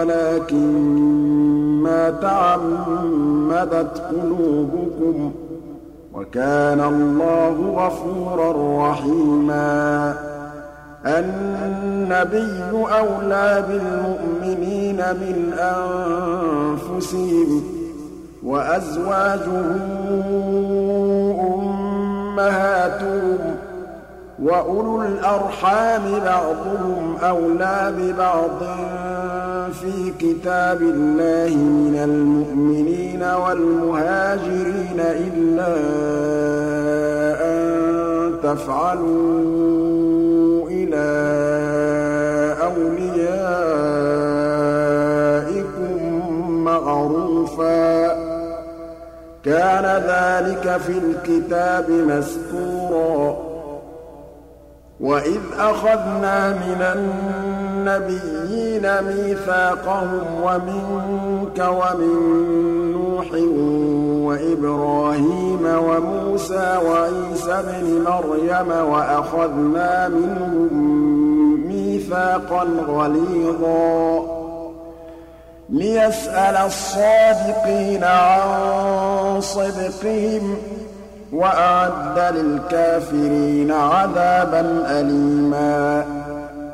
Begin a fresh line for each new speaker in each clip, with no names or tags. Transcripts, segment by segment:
وَلَٰكِن مَّا تَعَمَّدَتْ قُلُوبُكُمْ ۚ وَكَانَ اللَّهُ غَفُورًا رَّحِيمًا. النَّبِيُّ أَوْلَىٰ بِالْمُؤْمِنِينَ مِنْ أَنفُسِهِمْ ۖ وَأَزْوَاجُهُ أُمَّهَاتُهُمْ ۖ وَأُولُو الْأَرْحَامِ بَعْضُهُمْ أَوْلَىٰ بِبَعْضٍ فِي كِتَابِ اللَّهِ مِنَ الْمُؤْمِنِينَ وَالْمُهَاجِرِينَ إِلَّا أَن تَفْعَلُوا إِلَىٰ أَوْلِيَائِكُم مَّعْرُوفًا ۚ. كَانَ ذَٰلِكَ فِي الْكِتَابِ مَسْطُورًا. وَإِذْ أَخَذْنَا مِنَ النَّبِيِّينَ مِيثَاقَهُمْ وَمِنكَ وَمِن نُّوحٍ وَإِبْرَاهِيمَ وَمُوسَىٰ وَعِيسَى ابْنِ مَرْيَمَ وَأَخَذْنَا مِنْهُم مِّيثَاقًا غَلِيظًا. لِّيَسْأَلَ الصَّادِقِينَ عَن صِدْقِهِمْ ۚ وَأَعَدَّ لِلْكَافِرِينَ عَذَابًا أَلِيمًا.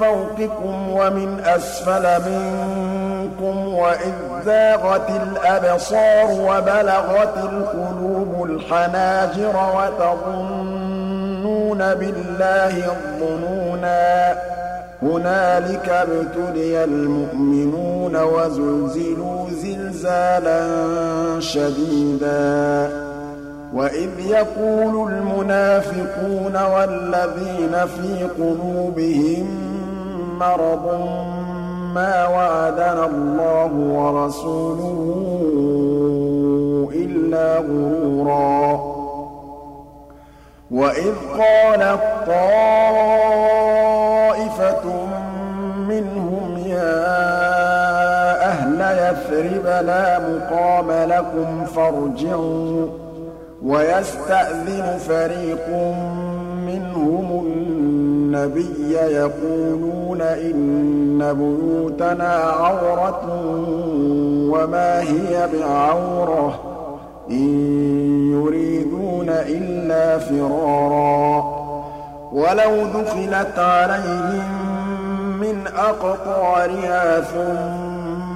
فَوْقِكُمْ وَمِنْ أَسْفَلَ مِنكُمْ وَإِذ زَاغَتِ الْأَبْصَارُ وَبَلَغَتِ الْقُلُوبُ الْحَنَاجِرَ وَتَظُنُّونَ بِاللَّهِ الظُّنُونَا هُنَالِكَ ابْتُلِيَ الْمُؤْمِنُونَ وَزُلْزِلُوا زِلْزَالًا شَدِيدًا وَإِذْ يَقُولُ الْمُنَافِقُونَ وَالَّذِينَ فِي قُلُوبِهِم مَّرَضٌ مَّا وَعَدَنَا اللَّهُ وَرَسُولُهُ إِلَّا غُرُورًا. وَإِذْ قَالَت طَّائِفَةٌ مِّنْهُمْ يَا أَهْلَ يَثْرِبَ لَا مُقَامَ لَكُمْ فَارْجِعُوا ۚ وَيَسْتَأْذِنُ فَرِيقٌ مِّنْهُمُ النَّبِيَّ يَقُولُونَ إِنَّ بُيُوتَنَا عَوْرَةٌ وَمَا هِيَ بِعَوْرَةٍ ۖ إِن يُرِيدُونَ إِلَّا فِرَارًا. وَلَوْ دُخِلَتْ عَلَيْهِم مِّنْ أَقْطَارِهَا ثُمَّ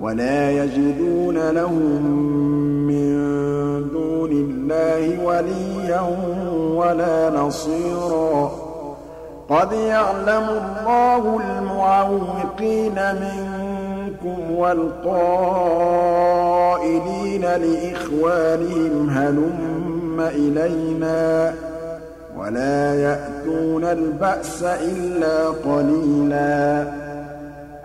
وَلَا يَجِدُونَ لَهُم مِّن دُونِ اللَّهِ وَلِيًّا وَلَا نَصِيرًا. قَدْ يَعْلَمُ اللَّهُ الْمُعَوِّقِينَ مِنكُمْ وَالْقَائِلِينَ لِإِخْوَانِهِمْ هَلُمَّ إِلَيْنَا ۖ وَلَا يَأْتُونَ الْبَأْسَ إِلَّا قَلِيلًا.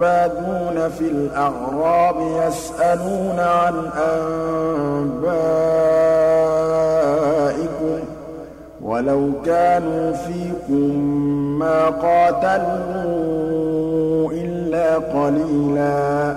بَادُونَ فِي الْأَعْرَابِ يَسْأَلُونَ عَنْ أَنبَائِكُمْ ۖ وَلَوْ كَانُوا فِيكُم مَّا قَاتَلُوا إِلَّا قَلِيلًا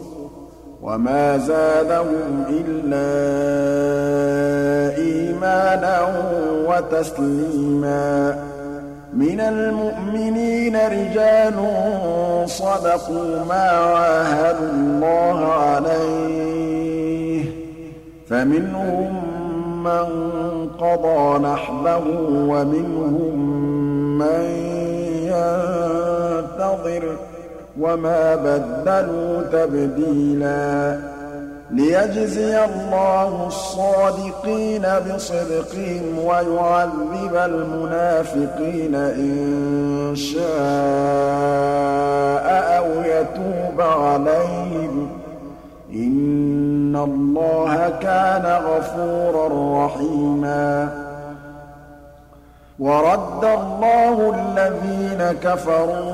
وَمَا زَادَهُمْ إِلَّا إِيمَانًا وَتَسْلِيمًا. مِّنَ الْمُؤْمِنِينَ رِجَالٌ صَدَقُوا مَا عَاهَدُوا اللَّهَ عَلَيْهِ ۖ. فَمِنْهُم مَّن قَضَىٰ نَحْبَهُ وَمِنْهُم مَّن يَنتَظِرُ وَمَا بَدَّلُوا تَبْدِيلًا لِيَجْزِيَ اللَّهُ الصَّادِقِينَ بِصِدْقِهِمْ وَيُعَذِّبَ الْمُنَافِقِينَ إِن شَاءَ أَوْ يَتُوبَ عَلَيْهِمْ ۚ إِنَّ اللَّهَ كَانَ غَفُورًا رَّحِيمًا وَرَدَّ اللَّهُ الَّذِينَ كَفَرُوا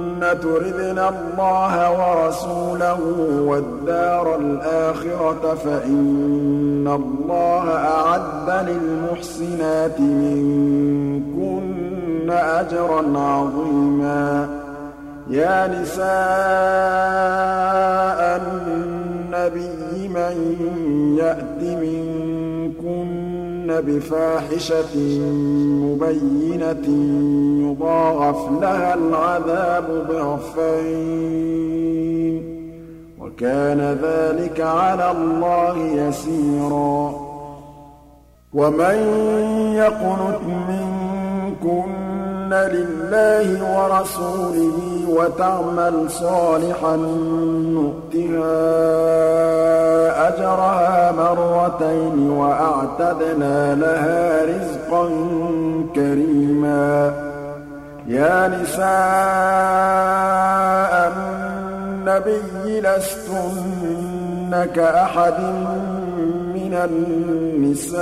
تُرِدْنَ اللَّهَ وَرَسُولَهُ وَالدَّارَ الْآخِرَةَ فَإِنَّ اللَّهَ أَعَدَّ لِلْمُحْسِنَاتِ مِنكُنَّ أَجْرًا عَظِيمًا. يَا نِسَاءَ النَّبِيِّ مَن يَأْتِ مِنكُنَّ بِفَاحِشَةٍ مُّبَيِّنَةٍ يُضَاعَفْ لَهَا الْعَذَابُ ضِعْفَيْنِ ۚ. وَكَانَ ذَٰلِكَ عَلَى اللَّهِ يَسِيرًا. وَمَن يَقْنُتْ مِنكُنَّ لِلَّهِ وَرَسُولِهِ وَتَعْمَلْ صَالِحًا نُّؤْتِهَا أَجْرَهَا مَرَّتَيْنِ وَأَعْتَدْنَا لَهَا رِزْقًا كَرِيمًا. يَا نِسَاءَ النَّبِيِّ لَسْتُنَّ كَأَحَدٍ مِّنَ النِّسَاءِ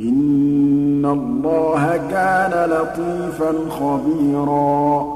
إِنَّ اللَّهَ كَانَ لَطِيفًا خَبِيرًا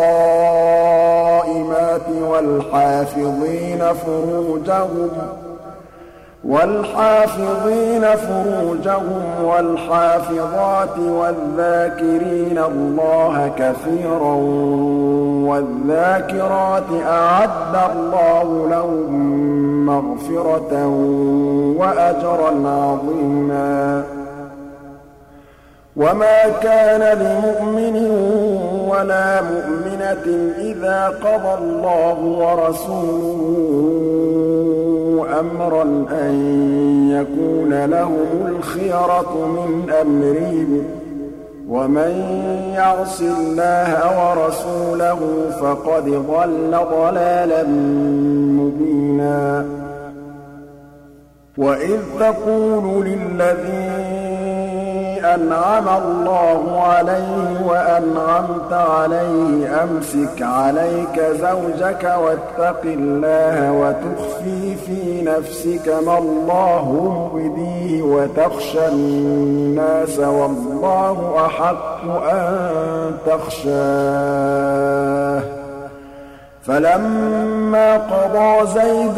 وَالْحَافِظِينَ فُرُوجَهُمْ وَالْحَافِظِينَ فُرُوجَهُمْ وَالْحَافِظَاتِ وَالذَّاكِرِينَ اللَّهَ كَثِيرًا وَالذَّاكِرَاتِ أَعَدَّ اللَّهُ لَهُم مَّغْفِرَةً وَأَجْرًا عَظِيمًا. وَمَا كَانَ لِمُؤْمِنٍ وَلَا مُؤْمِنَةٍ إِذَا قَضَى اللَّهُ وَرَسُولُهُ أَمْرًا أَن يَكُونَ لَهُمُ الْخِيَرَةُ مِنْ أَمْرِهِمْ ۗ وَمَن يَعْصِ اللَّهَ وَرَسُولَهُ فَقَدْ ضَلَّ ضَلَالًا مُّبِينًا وَإِذْ تَقُولُ لِلَّذِي أَنْعَمَ اللَّهُ عَلَيْهِ وَأَنْعَمْتَ عَلَيْهِ أَمْسِكْ عَلَيْكَ زَوْجَكَ وَاتَّقِ اللَّهَ وَتُخْفِي فِي نَفْسِكَ مَا اللَّهُ مُبْدِيهِ وَتَخْشَى النَّاسَ وَاللَّهُ أَحَقُّ أَن تَخْشَاهُ. فَلَمَّا قَضَىٰ زَيْدٌ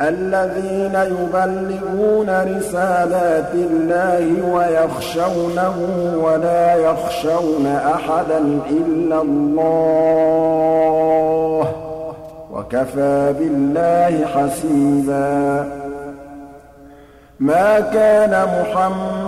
الَّذِينَ يُبَلِّغُونَ رِسَالَاتِ اللَّهِ وَيَخْشَوْنَهُ وَلَا يَخْشَوْنَ أَحَدًا إِلَّا اللَّهَ ۗ وَكَفَىٰ بِاللَّهِ حَسِيبًا. مَا كَانَ مُحَمَّدٌ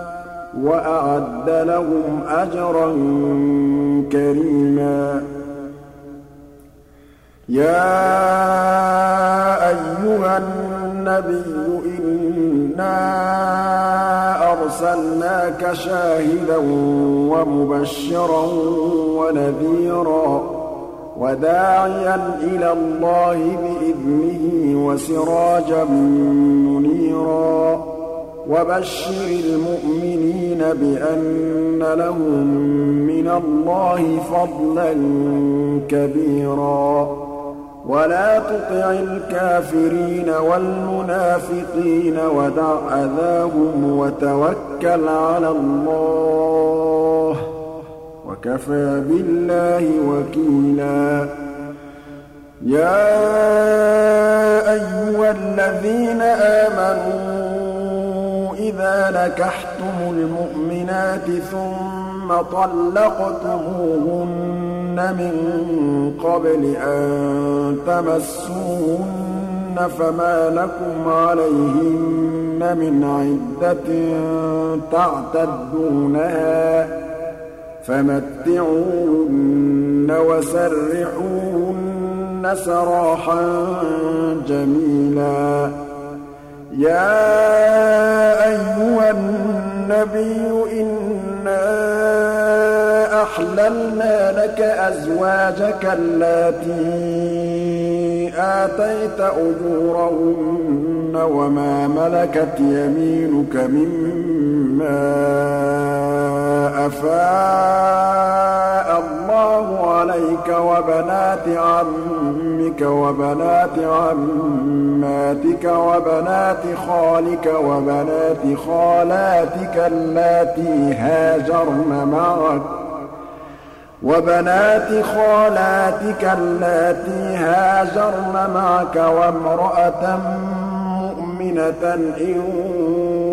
وَأَعَدَّ لَهُمْ أَجْرًا كَرِيمًا. يَا أَيُّهَا النَّبِيُّ إِنَّا أَرْسَلْنَاكَ شَاهِدًا وَمُبَشِّرًا وَنَذِيرًا وَدَاعِيًا إِلَى اللَّهِ بِإِذْنِهِ وَسِرَاجًا مُّنِيرًا. وَبَشِّرِ الْمُؤْمِنِينَ بِأَنَّ لَهُم مِّنَ اللَّهِ فَضْلًا كَبِيرًا. وَلَا تُطِعِ الْكَافِرِينَ وَالْمُنَافِقِينَ وَدَعْ أَذَاهُمْ وَتَوَكَّلْ عَلَى اللَّهِ ۚ وَكَفَىٰ بِاللَّهِ وَكِيلًا. يَا أَيُّهَا الَّذِينَ آمَنُوا إِذَا نَكَحْتُمُ الْمُؤْمِنَاتِ ثُمَّ طَلَّقْتُمُوهُنَّ مِن قَبْلِ أَن تَمَسُّوهُنَّ فَمَا لَكُمْ عَلَيْهِنَّ مِنْ عِدَّةٍ تَعْتَدُّونَهَا ۖ فَمَتِّعُوهُنَّ وَسَرِّحُوهُنَّ سَرَاحًا جَمِيلًا يَا أَيُّهَا النَّبِيُّ إِنَّا أَحْلَلْنَا لَكَ أَزْوَاجَكَ اللَّاتِي آتَيْتَ أُجُورَهُنَّ وَمَا مَلَكَتْ يَمِينُكَ مِمَّا أَفَاءَ عَلَيْكَ وَبَنَاتِ عَمِّكَ وَبَنَاتِ عَمَّاتِكَ وَبَنَاتِ خَالِكَ وَبَنَاتِ خَالَاتِكَ اللَّاتِي هَاجَرْنَ مَعَكَ وَبَنَاتِ خَالَاتِكَ اللَّاتِي هَاجَرْنَ مَعَكَ وَامْرَأَةً مُّؤْمِنَةً إِن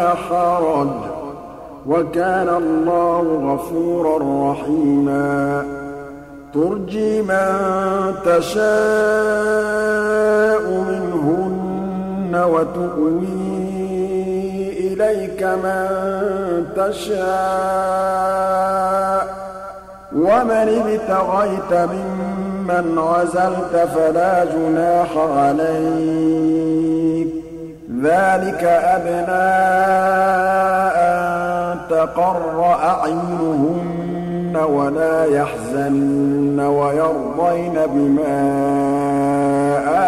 حَرَجٌ ۗ وَكَانَ اللَّهُ غَفُورًا رَّحِيمًا. تُرْجِي مَن تَشَاءُ مِنْهُنَّ وَتُؤْوِي إِلَيْكَ مَن تَشَاءُ. وَمَنِ ابْتَغَيْتَ مِمَّنْ عَزَلْتَ فَلَا جُنَاحَ عَلَيْكَ ۚ. ذَٰلِكَ أَدْنَىٰ أَن تَقَرَّ أَعْيُنُهُنَّ ولا يحزنن ويرضين بما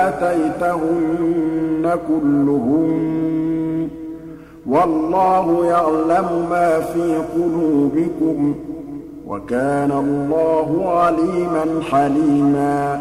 آتيتهن كلهن والله يعلم ما في قلوبكم وكان الله عليما حليما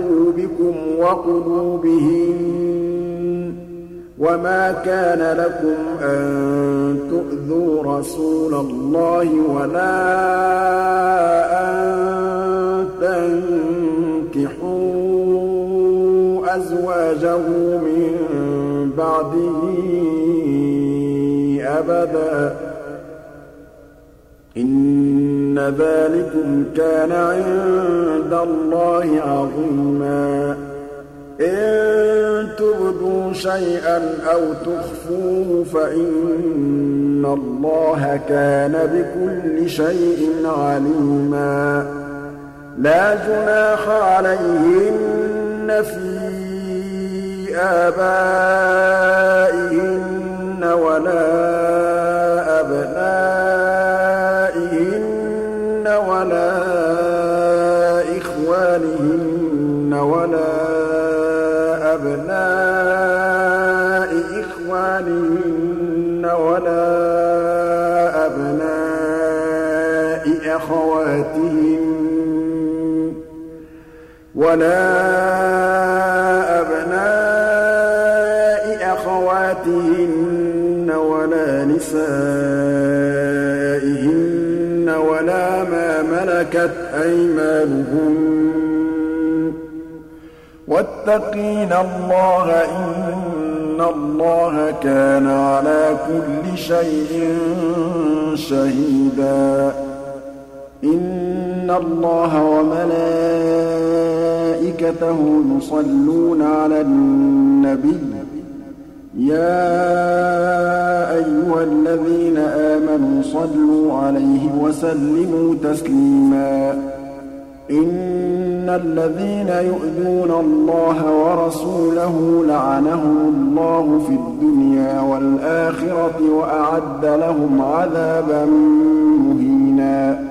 وَقُلُوبِهِنَّ وَمَا كَانَ لَكُمْ أَن تُؤْذُوا رَسُولَ اللَّهِ وَلَا أَن تَنكِحُوا أَزْوَاجَهُ مِن بَعْدِهِ أَبَدًا ۚ إِنَّ ذَٰلِكُمْ كَانَ عِندَ اللَّهِ عَظِيمًا إِن تُبْدُوا شَيْئًا أَوْ تُخْفُوهُ فَإِنَّ اللَّهَ كَانَ بِكُلِّ شَيْءٍ عَلِيمًا لَّا جُنَاحَ عَلَيْهِنَّ فِي آبَائِهِنَّ وَلَا أَخَوَاتِهِنَّ وَلَا أَبْنَاءِ أَخَوَاتِهِنَّ وَلَا نِسَائِهِنَّ وَلَا مَا مَلَكَتْ أَيْمَانُهُنَّ وَاتَّقِينَ اللَّهَ ۚ إِنَّ اللَّهَ كَانَ عَلَىٰ كُلِّ شَيْءٍ شَهِيدًا. إِنَّ اللَّهَ وَمَلَائِكَتَهُ يُصَلُّونَ عَلَى النَّبِيِّ ۚ. يَا أَيُّهَا الَّذِينَ آمَنُوا صَلُّوا عَلَيْهِ وَسَلِّمُوا تَسْلِيمًا. إِنَّ الَّذِينَ يُؤْذُونَ اللَّهَ وَرَسُولَهُ لَعَنَهُمُ اللَّهُ فِي الدُّنْيَا وَالْآخِرَةِ وَأَعَدَّ لَهُمْ عَذَابًا مُّهِينًا.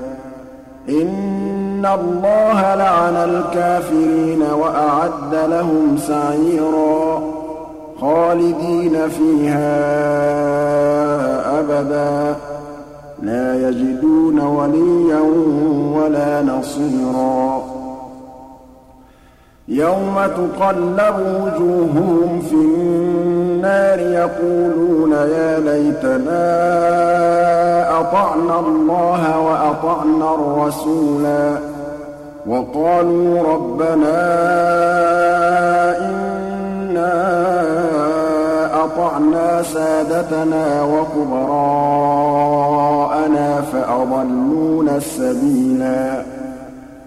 إِنَّ اللَّهَ لَعَنَ الْكَافِرِينَ وَأَعَدَّ لَهُمْ سَعِيرًا خَالِدِينَ فِيهَا أَبَدًا لَّا يَجِدُونَ وَلِيًّا وَلَا نَصِيرًا يَوْمَ تُقَلَّبُ وُجُوهُهُمْ فِي النَّارِ يَقُولُونَ يَا لَيْتَنَا أَطَعْنَا اللَّهَ وَأَطَعْنَا الرَّسُولَا وَقَالُوا رَبَّنَا إِنَّا أَطَعْنَا سَادَتَنَا وَكُبَرَاءَنَا فَأَضَلُّونَا السَّبِيلَا.